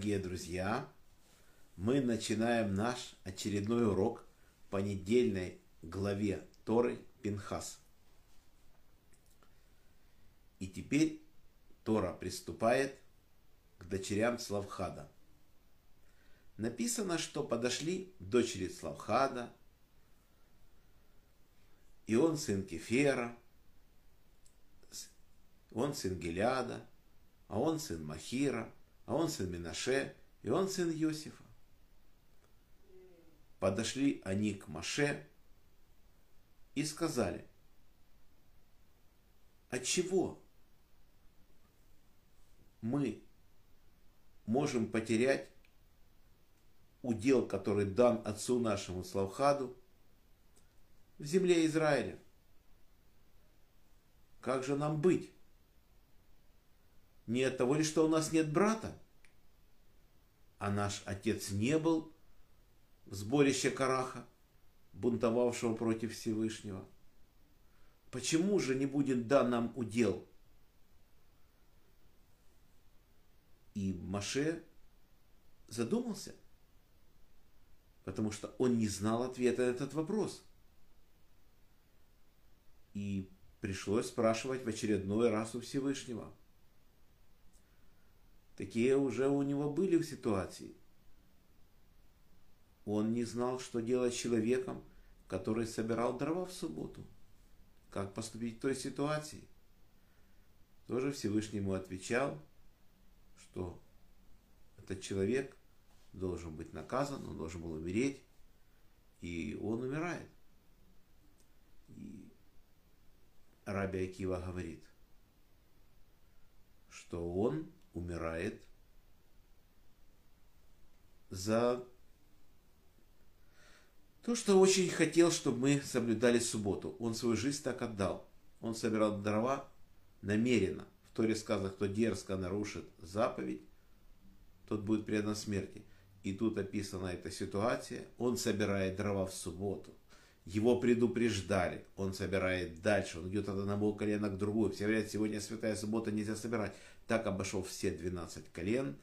дорогие друзья! Мы начинаем наш очередной урок по недельной главе Торы Пинхас. И теперь Тора приступает к дочерям Славхада. Написано, что подошли дочери Славхада, и он сын Кефера, он сын Геляда, а он сын Махира, а он сын Минаше, и он сын Иосифа. Подошли они к Маше и сказали, от чего мы можем потерять удел, который дан отцу нашему Славхаду в земле Израиля? Как же нам быть? Не от того ли, что у нас нет брата? А наш отец не был в сборище Караха, бунтовавшего против Всевышнего. Почему же не будет дан нам удел? И Маше задумался, потому что он не знал ответа на этот вопрос. И пришлось спрашивать в очередной раз у Всевышнего – Такие уже у него были в ситуации. Он не знал, что делать с человеком, который собирал дрова в субботу. Как поступить в той ситуации? Тоже Всевышнему отвечал, что этот человек должен быть наказан, он должен был умереть, и он умирает. И Раби Акива говорит, что он умирает за то, что очень хотел, чтобы мы соблюдали субботу. Он свою жизнь так отдал. Он собирал дрова намеренно. В Торе сказано, кто дерзко нарушит заповедь, тот будет предан смерти. И тут описана эта ситуация. Он собирает дрова в субботу. Его предупреждали. Он собирает дальше. Он идет от одного колена к другому. Все говорят, сегодня святая суббота, нельзя собирать. Так обошел все 12 колен.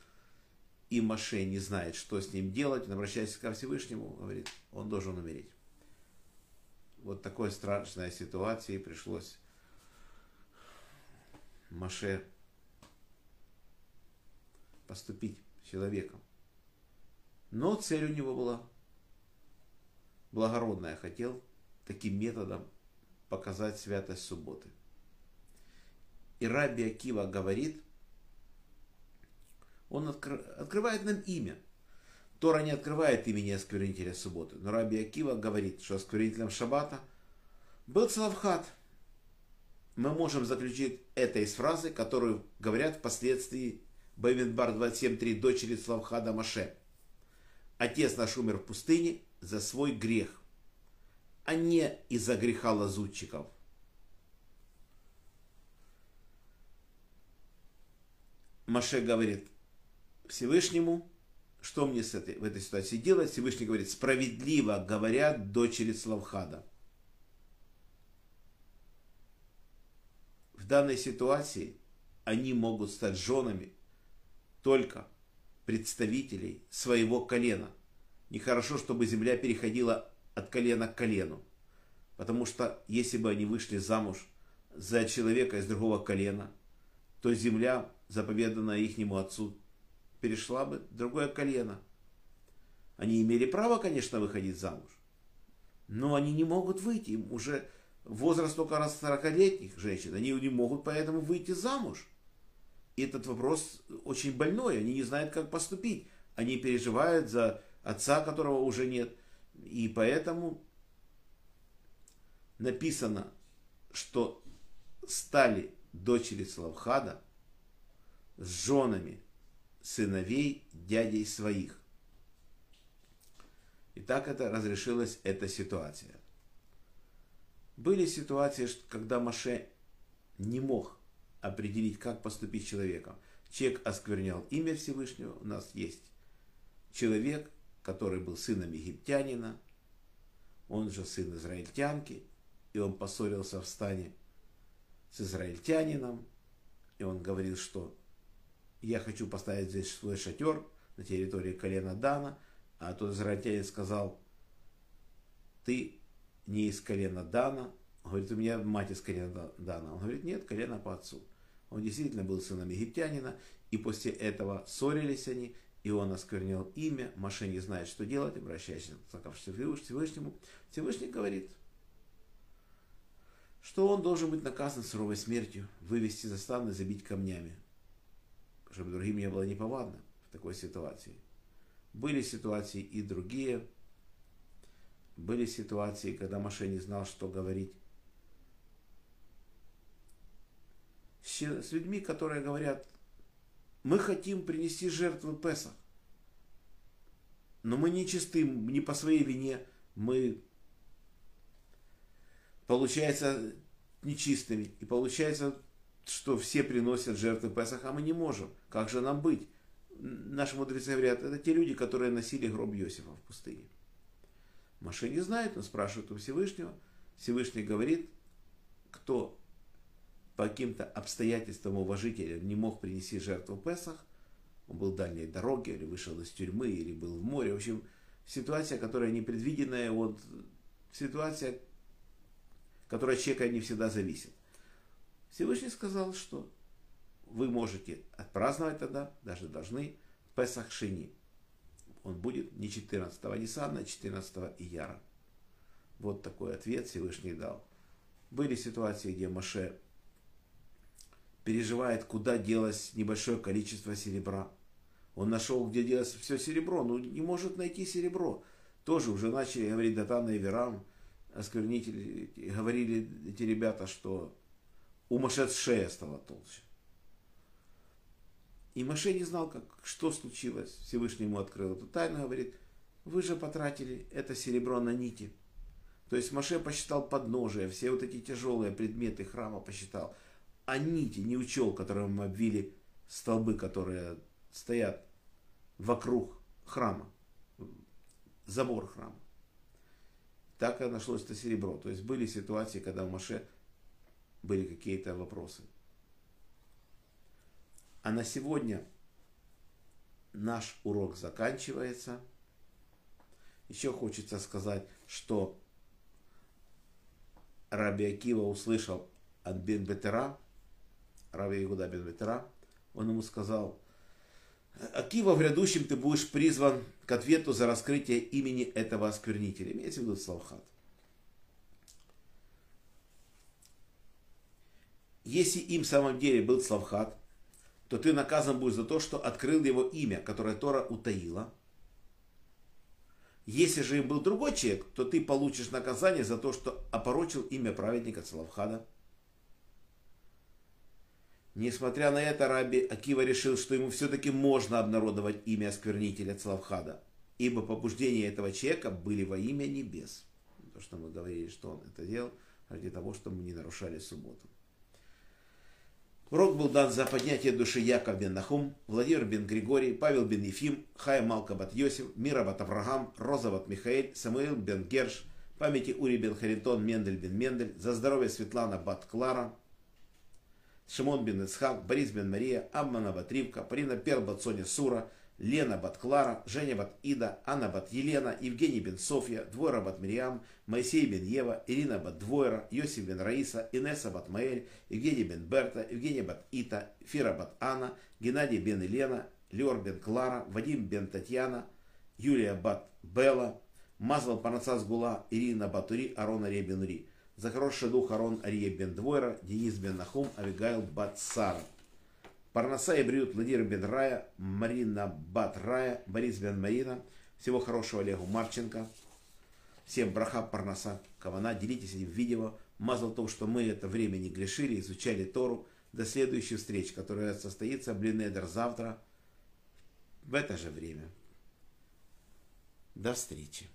И Маше не знает, что с ним делать. Он обращается ко Всевышнему, говорит, он должен умереть. Вот такой страшной ситуации пришлось Маше поступить человеком. Но цель у него была благородная. Хотел таким методом показать святость субботы. И Раби Акива говорит, он откр... открывает нам имя. Тора не открывает имени осквернителя субботы. Но Раби Акива говорит, что осквернителем шаббата был Славхат. Мы можем заключить это из фразы, которую говорят впоследствии Баймидбар 27.3 дочери Славхада Маше. Отец наш умер в пустыне за свой грех, а не из-за греха лазутчиков. Маше говорит, Всевышнему, что мне с этой, в этой ситуации делать? Всевышний говорит, справедливо говорят дочери Славхада. В данной ситуации они могут стать женами только представителей своего колена. Нехорошо, чтобы земля переходила от колена к колену. Потому что если бы они вышли замуж за человека из другого колена, то земля, заповеданная ихнему отцу, перешла бы в другое колено. Они имели право, конечно, выходить замуж, но они не могут выйти. Им уже возраст только раз 40-летних женщин, они не могут поэтому выйти замуж. И этот вопрос очень больной, они не знают, как поступить. Они переживают за отца, которого уже нет. И поэтому написано, что стали дочери Славхада с женами сыновей дядей своих. И так это разрешилась эта ситуация. Были ситуации, когда Маше не мог определить, как поступить с человеком. Человек осквернял имя Всевышнего. У нас есть человек, который был сыном египтянина, он же сын израильтянки, и он поссорился в стане с израильтянином, и он говорил, что я хочу поставить здесь свой шатер, на территории колена Дана, а тот израильтянин сказал, ты не из колена Дана. Он говорит, у меня мать из колена Дана. Он говорит, нет, колено по отцу. Он действительно был сыном египтянина, и после этого ссорились они, и он осквернил имя, Маше не знает, что делать, обращаясь к Всевышнему. Всевышний говорит, что он должен быть наказан суровой смертью, вывести за стан и забить камнями, чтобы другим не было неповадно в такой ситуации. Были ситуации и другие, были ситуации, когда Маше не знал, что говорить. С людьми, которые говорят, мы хотим принести жертву Песах, но мы не чисты, не по своей вине, мы, получается, нечистыми. И получается, что все приносят жертвы Песах, а мы не можем. Как же нам быть? Наши мудрецы говорят, это те люди, которые носили гроб Иосифа в пустыне. Маше не знает, он спрашивает у Всевышнего. Всевышний говорит, кто по каким-то обстоятельствам уважителя не мог принести жертву Песах, он был в дальней дороге, или вышел из тюрьмы, или был в море. В общем, ситуация, которая непредвиденная, вот ситуация, которая от человека не всегда зависит. Всевышний сказал, что вы можете отпраздновать тогда, даже должны, Песах Шини он будет не 14-го Ниссана, а 14-го Ияра. Вот такой ответ Всевышний дал. Были ситуации, где Маше переживает, куда делось небольшое количество серебра. Он нашел, где делось все серебро, но не может найти серебро. Тоже уже начали говорить Датан и Верам, осквернители, говорили эти ребята, что у Маше шея стала толще. И Маше не знал, как, что случилось. Всевышний ему открыл эту тайну, говорит, вы же потратили это серебро на нити. То есть Маше посчитал подножие, все вот эти тяжелые предметы храма посчитал. А нити не учел, которым мы обвили столбы, которые стоят вокруг храма, забор храма. Так и нашлось это серебро. То есть были ситуации, когда у Маше были какие-то вопросы. А на сегодня наш урок заканчивается. Еще хочется сказать, что Раби Акива услышал от Бен Бетера, Раби Игуда Бен Бетера, он ему сказал, Акива, в грядущем ты будешь призван к ответу за раскрытие имени этого осквернителя. Имеется в виду Славхат. Если им в самом деле был Славхат, то ты наказан будешь за то, что открыл его имя, которое Тора утаила. Если же им был другой человек, то ты получишь наказание за то, что опорочил имя праведника Целавхада. Несмотря на это, Раби Акива решил, что ему все-таки можно обнародовать имя осквернителя Целавхада, ибо побуждения этого человека были во имя небес. То, что мы говорили, что он это делал ради того, чтобы мы не нарушали субботу. Урок был дан за поднятие души Яков бен Нахум, Владимир бен Григорий, Павел бен Ефим, Хая Малка бат Йосиф, Мира бат Авраам, Роза бат Михаэль, Самуил бен Герш, памяти Ури бен Харитон, Мендель бен Мендель, за здоровье Светлана бат Клара, Шимон бен Ицхак, Борис бен Мария, Аммана бат Ривка, Парина Пер Соня Сура, Лена бат Клара, Женя бат Ида, Анна бат Елена, Евгений бен Софья, Двойра бат Мириам, Моисей бен Ева, Ирина бат Двойра, Йосиф бен Раиса, Инесса бат Маэль, Евгений бен Берта, Евгения бат Ита, Фира бат Анна, Геннадий бен Елена, Леор бен Клара, Вадим бен Татьяна, Юлия бат Белла, Мазвал Парнацас Гула, Ирина Батури, Арон Ария бен Ри. За хороший дух Арон Ария бен Двойра, Денис бен Нахум, Авигайл бат Сара. Парнаса и Бриют Владимир бен Рая, Марина Бат Рая, Борис бен Марина. Всего хорошего Олегу Марченко. Всем браха Парнаса Кавана. Делитесь этим видео. Мазал том, что мы это время не грешили, изучали Тору. До следующей встречи, которая состоится в Блинедер завтра в это же время. До встречи.